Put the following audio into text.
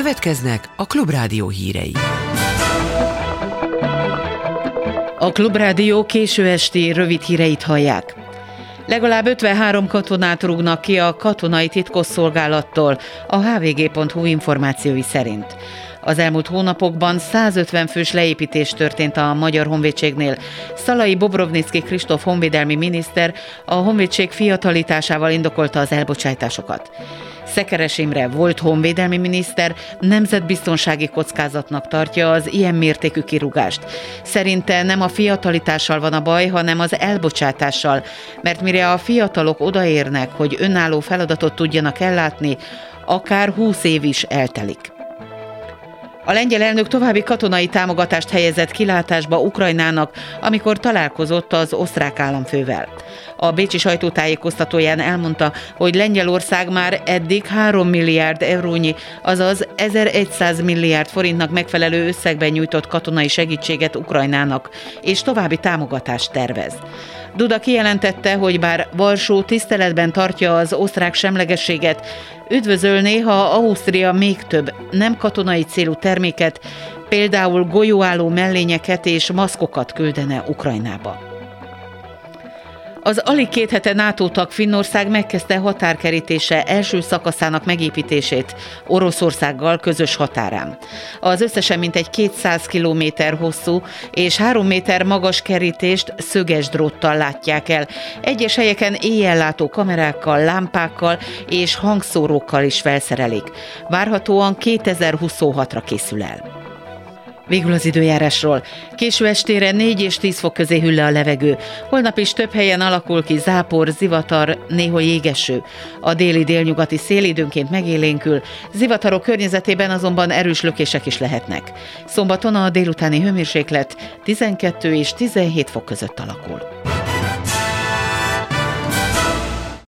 Következnek a Klubrádió hírei. A Klubrádió késő esti rövid híreit hallják. Legalább 53 katonát rúgnak ki a katonai titkosszolgálattól, a hvg.hu információi szerint. Az elmúlt hónapokban 150 fős leépítés történt a Magyar Honvédségnél. Szalai Bobrovnicki Kristóf honvédelmi miniszter a honvédség fiatalításával indokolta az elbocsátásokat. Szekeres Imre volt honvédelmi miniszter nemzetbiztonsági kockázatnak tartja az ilyen mértékű kirúgást. Szerinte nem a fiatalitással van a baj, hanem az elbocsátással, mert mire a fiatalok odaérnek, hogy önálló feladatot tudjanak ellátni, akár 20 év is eltelik. A lengyel elnök további katonai támogatást helyezett kilátásba Ukrajnának, amikor találkozott az osztrák államfővel. A Bécsi sajtótájékoztatóján elmondta, hogy Lengyelország már eddig 3 milliárd eurónyi, azaz 1100 milliárd forintnak megfelelő összegben nyújtott katonai segítséget Ukrajnának, és további támogatást tervez. Duda kijelentette, hogy bár Varsó tiszteletben tartja az osztrák semlegességet, üdvözölné, ha Ausztria még több nem katonai célú terméket, például golyóálló mellényeket és maszkokat küldene Ukrajnába. Az alig két hete NATO tag Finnország megkezdte határkerítése első szakaszának megépítését Oroszországgal közös határán. Az összesen mintegy 200 km hosszú és 3 méter magas kerítést szöges dróttal látják el. Egyes helyeken éjjellátó kamerákkal, lámpákkal és hangszórókkal is felszerelik. Várhatóan 2026-ra készül el. Végül az időjárásról. Késő estére 4 és 10 fok közé hülle a levegő. Holnap is több helyen alakul ki zápor, zivatar, néha jégeső. A déli délnyugati szél időnként megélénkül, zivatarok környezetében azonban erős lökések is lehetnek. Szombaton a délutáni hőmérséklet 12 és 17 fok között alakul.